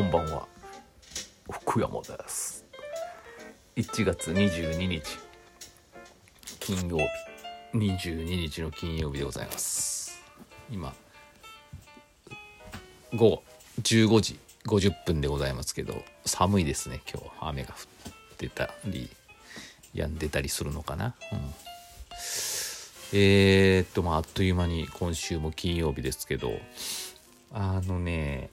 こんばんは。福山です。1月22日。金曜日。22日の金曜日でございます。今午後15時50分でございますけど寒いですね今日。雨が降ってたり止んでたりするのかな。うん。えー、っとまああっという間に今週も金曜日ですけどあのね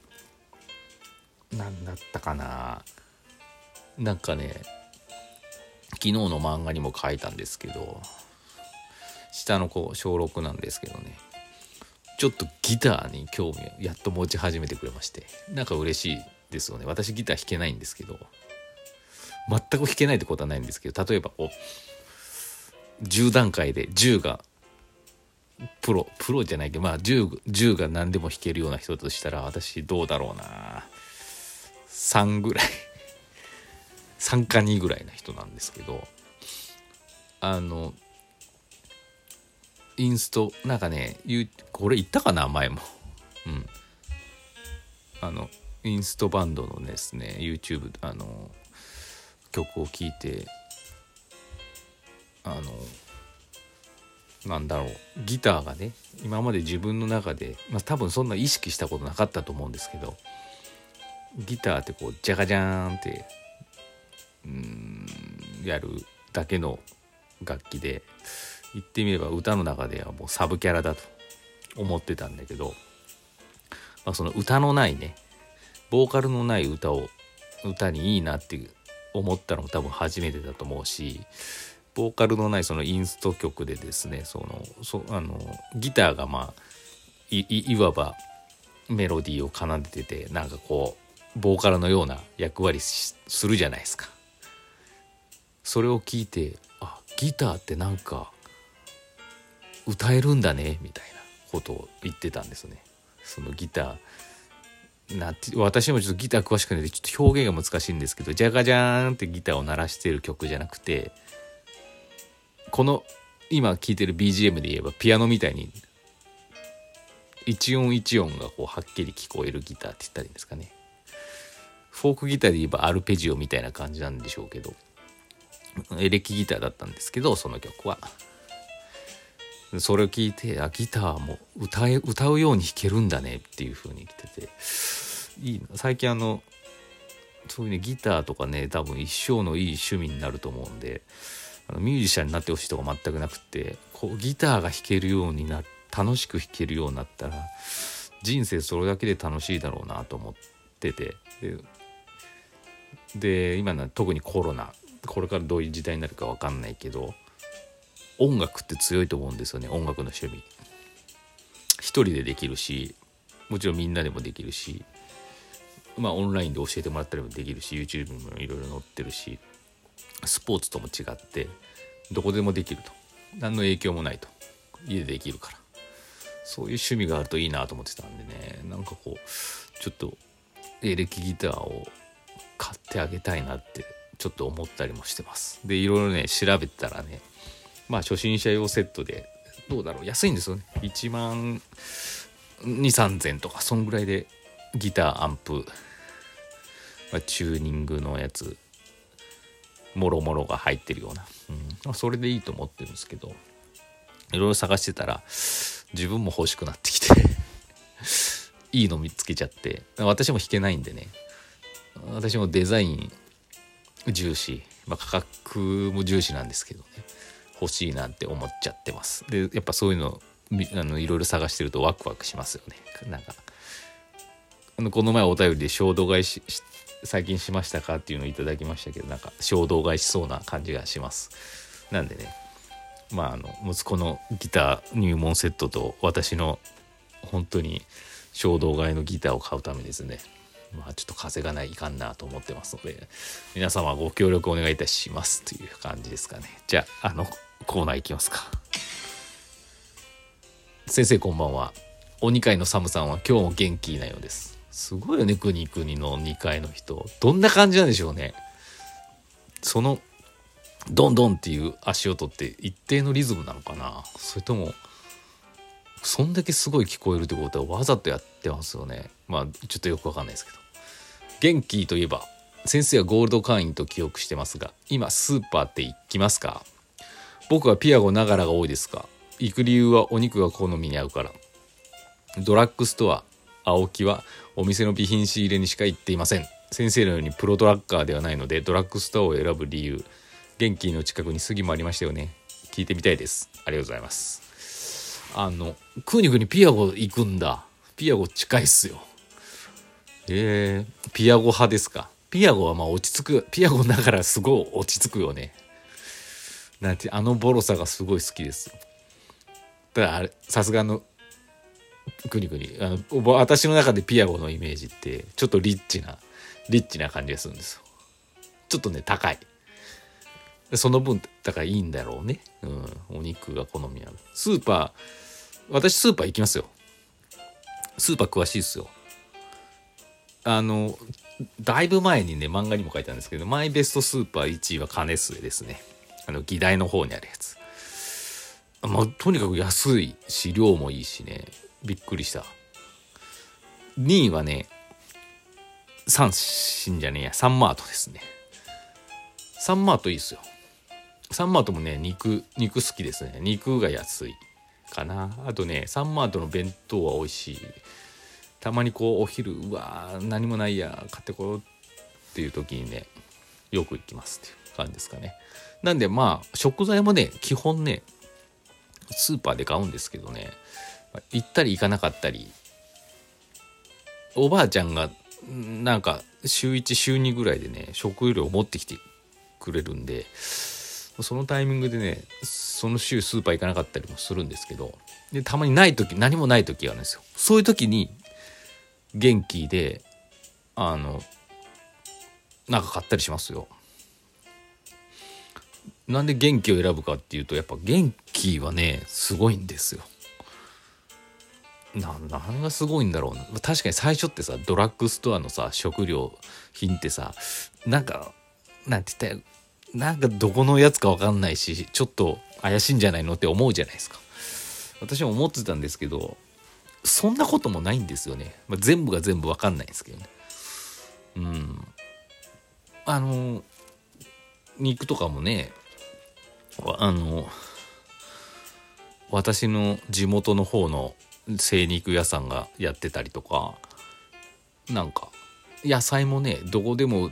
何だったかな。なんかね昨日の漫画にも書いたんですけど下の子小6なんですけどね。ちょっとギターに興味をやっと持ち始めてくれまして。なんか嬉しいですよね。私ギター弾けないんですけど全く弾けないってことはないんですけど例えばこう10段階で10がプロプロじゃないけどまあ 10, 10が何でも弾けるような人としたら私どうだろうな。3ぐらい。3か2ぐらいな人なんですけどあのインストなんかねこれ言ったかな前も。うん。あのインストバンドのですね YouTube あの曲を聴いてあのなんだろうギターがね今まで自分の中で、まあ、多分そんな意識したことなかったと思うんですけどギターってこうジャカジャーンってうんやるだけの楽器で言ってみれば歌の中ではもうサブキャラだと思ってたんだけど、まあ、その歌のないねボーカルのない歌を歌にいいなって思ったのも多分初めてだと思うしボーカルのないそのインスト曲でですねそのそあのギターがまあいいわばメロディーを奏でててなんかこうボーカルのような役割するじゃないですか。それを聞いてあギターってなんか歌えるんだねみたいなことを言ってたんですね。そのギターなて私もちょっとギター詳しくないでちょっと表現が難しいんですけどジャガジャーンってギターを鳴らしてる曲じゃなくてこの今聴いてる BGM で言えばピアノみたいに一音一音がこうはっきり聞こえるギターって言ったらいいんですかねフォークギターで言えばアルペジオみたいな感じなんでしょうけど。エレキギターだったんですけどその曲は。それを聞いてあギターも歌え歌うように弾けるんだねっていう風に言ってて。いい最近あのそういうねギターとかね多分一生のいい趣味になると思うんであのミュージシャンになってほしいとか全くなくってこうギターが弾けるようにな楽しく弾けるようになったら人生それだけで楽しいだろうなと思ってて。でで今の特にコロナこれからどういう時代になるか分かんないけど音楽って強いと思うんですよね音楽の趣味。一人でできるしもちろんみんなでもできるしまあオンラインで教えてもらったりもできるし YouTube にもいろいろ載ってるしスポーツとも違ってどこでもできると。何の影響もないと。家でできるから。そういう趣味があるといいなと思ってたんでねなんかこうちょっとエレキギターを買ってあげたいなってちょっと思ったりもしてます。でいろいろね調べたらねまあ初心者用セットでどうだろう。安いんですよね。1万2,3000とかそんぐらいでギターアンプ、まあ、チューニングのやつもろもろが入ってるような、うん。ま、それでいいと思ってるんですけどいろいろ探してたら自分も欲しくなってきて いいの見つけちゃって私も弾けないんでね。私もデザイン重視、まあ、価格も重視なんですけどね。欲しいなって思っちゃってます。でやっぱそういうのあのいろいろ探してるとワクワクしますよね。なんかあのこの前お便りで衝動買いし最近しましたかっていうのをいただきましたけどなんか衝動買いしそうな感じがします。なんでねまああの息子のギター入門セットと私の本当に衝動買いのギターを買うためですね。まあちょっと風がないいかんなと思ってますので皆様ご協力お願いいたしますという感じですかね。じゃああのコーナーいきますか。先生こんばんは。鬼会のサムさんは今日も元気なようです。すごいよね国国の2階の人。どんな感じなんでしょうね。そのドンドンっていう足音って一定のリズムなのかな。それともそんだけすごい聞こえるってことはわざとやってますよね。まあちょっとよくわかんないですけど。元気といえば先生はゴールド会員と記憶してますが今スーパーって行きますか？僕はピアゴながらが多いですが行く理由はお肉が好みに合うから。ドラッグストア青木はお店の備品仕入れにしか行っていません。先生のようにプロドラッカーではないのでドラッグストアを選ぶ理由元気の近くに杉もありましたよね。聞いてみたいです。ありがとうございます。あのクーニクにピアゴ行くんだ。ピアゴ近いっすよ。えー、ピアゴ派ですか？ピアゴはまあ落ち着く。ピアゴながらすごい落ち着くよね。なんてあのボロさがすごい好きですただあれさすがのクニクニ。あの私の中でピアゴのイメージってちょっとリッチなリッチな感じがするんですよ。ちょっとね高い。その分だからいいんだろうね。うん。お肉が好みあるスーパー私スーパー行きますよ。スーパー詳しいですよ。あのだいぶ前にね漫画にも書いたんですけどマイベストスーパー1位は金末ですね。あの議題の方にあるやつ。まあとにかく安いし量もいいしね。びっくりした。2位はねサンシンじゃねえやサンマートですね。サンマートいいっすよ。サンマートもね肉肉好きですね。肉が安いかな。あとねサンマートの弁当は美味しい。たまにこうお昼うわー何もないや買ってこようっていう時にねよく行きますっていう感じですかね。なんでまあ食材もね基本ねスーパーで買うんですけどね。行ったり行かなかったり。おばあちゃんがなんか週1週2ぐらいでね食料を持ってきてくれるんでそのタイミングでねその週スーパー行かなかったりもするんですけどでたまにない時何もない時があるんですよ。そういう時に元気であのなんか買ったりしますよ。なんで元気を選ぶかっていうとやっぱ元気はねすごいんですよ。何がすごいんだろう。な確かに最初ってさドラッグストアのさ食料品ってさなんかなんて言ったらなんかどこのやつか分かんないしちょっと怪しいんじゃないのって思うじゃないですか。私も思ってたんですけどそんなこともないんですよね、まあ、全部が全部分かんないんですけどね。うん。あの肉とかもねあの私の地元の方の精肉屋さんがやってたりとかなんか野菜もねどこでも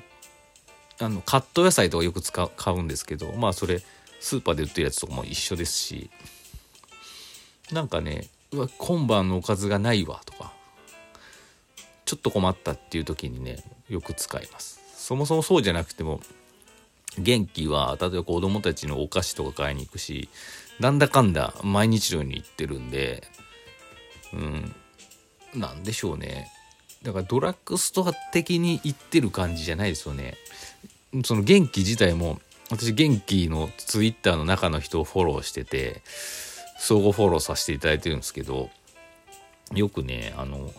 あのカット野菜とかよく使う買うんですけどまあそれスーパーで売ってるやつとかも一緒ですしなんかねうわ今晩のおかずがないわとか。ちょっと困ったっていう時にねよく使います。そもそもそうじゃなくても元気は例えば子供たちのお菓子とか買いに行くしなんだかんだ毎日のように行ってるんでうんなんでしょうね。だからドラッグストア的に行ってる感じじゃないですよね。その元気自体も私元気のツイッターの中の人をフォローしてて相互フォローさせていただいてるんですけどよくねあの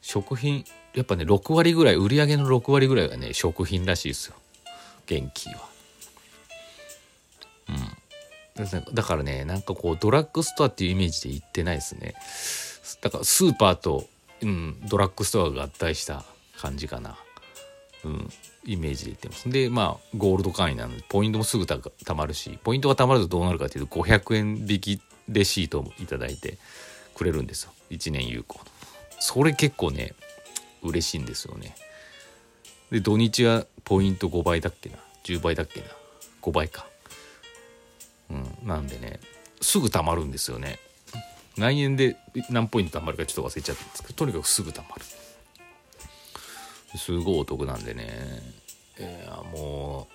食品やっぱね6割ぐらい売り上げの6割ぐらいがね食品らしいですよ。元気は。うん。だからねなんかこうドラッグストアっていうイメージで行ってないですね。だからスーパーと、うん、ドラッグストアが合体した感じかな。うんイメージで言ってます。で、まあ、ゴールド会員なので、ポイントもすぐたまるし、ポイントがたまるとどうなるかというと、500円引きレシートをいただいてくれるんですよ。1年有効の。それ結構ね、嬉しいんですよね。で、土日はポイント5倍だっけな？10倍だっけな？5倍か。うん。なんでね、すぐたまるんですよね。何円で何ポイントたまるかちょっと忘れちゃったんですけど、とにかくすぐたまる。すごいお得なんでね、えー、も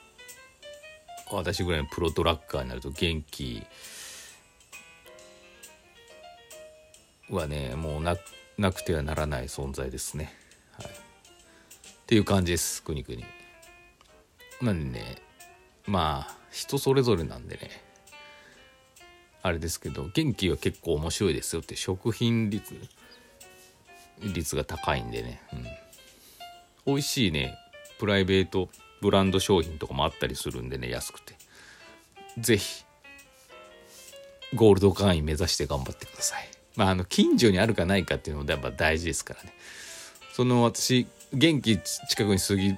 う私ぐらいのプロトラッカーになると元気はねもうななくてはならない存在ですね。はい、っていう感じですくにくに。なんでねまあ人それぞれなんでねあれですけど元気は結構面白いですよって食品率率が高いんでね。うん美味しいねプライベートブランド商品とかもあったりするんでね安くて。是非ゴールド会員目指して頑張ってください。まああの近所にあるかないかっていうのもやっぱ大事ですからね。その私元気近くに杉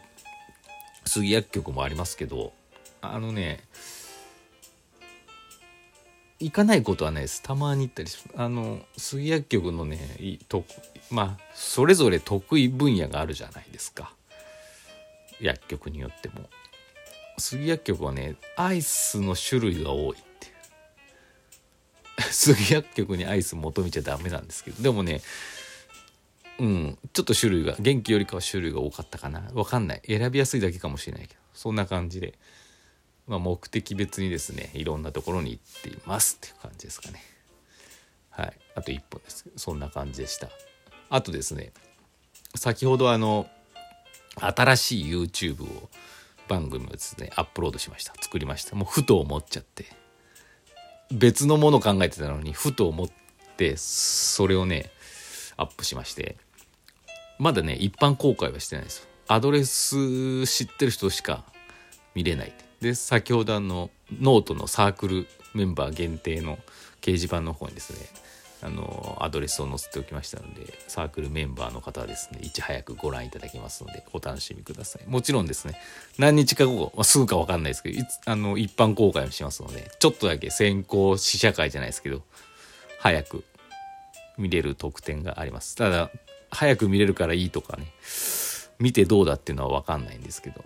杉薬局もありますけどあのね行かないことはないですたまに行ったりあの杉薬局のねとまあそれぞれ得意分野があるじゃないですか。薬局によっても。杉薬局はねアイスの種類が多いって 杉薬局にアイス求めちゃダメなんですけど。でもねうんちょっと種類が元気よりかは種類が多かったかな。わかんない。選びやすいだけかもしれないけど。そんな感じで。まあ、目的別にですねいろんなところに行っていますっていう感じですかね。はい。あと1本です。そんな感じでした。あとですね先ほどあの新しい YouTube を番組をですねアップロードしました。作りました。もうふと思っちゃって。別のもの考えてたのにふと思ってそれをねアップしまして。まだね一般公開はしてないです。アドレス知ってる人しか見れない。で先ほどあのノートのサークルメンバー限定の掲示板の方にですねあのアドレスを載せておきましたのでサークルメンバーの方はですねいち早くご覧いただけますのでお楽しみください。もちろんですね何日か後、まあ、すぐか分かんないですけどいつあの一般公開もしますのでちょっとだけ先行試写会じゃないですけど早く見れる特典があります。ただ早く見れるからいいとかね見てどうだっていうのは分かんないんですけど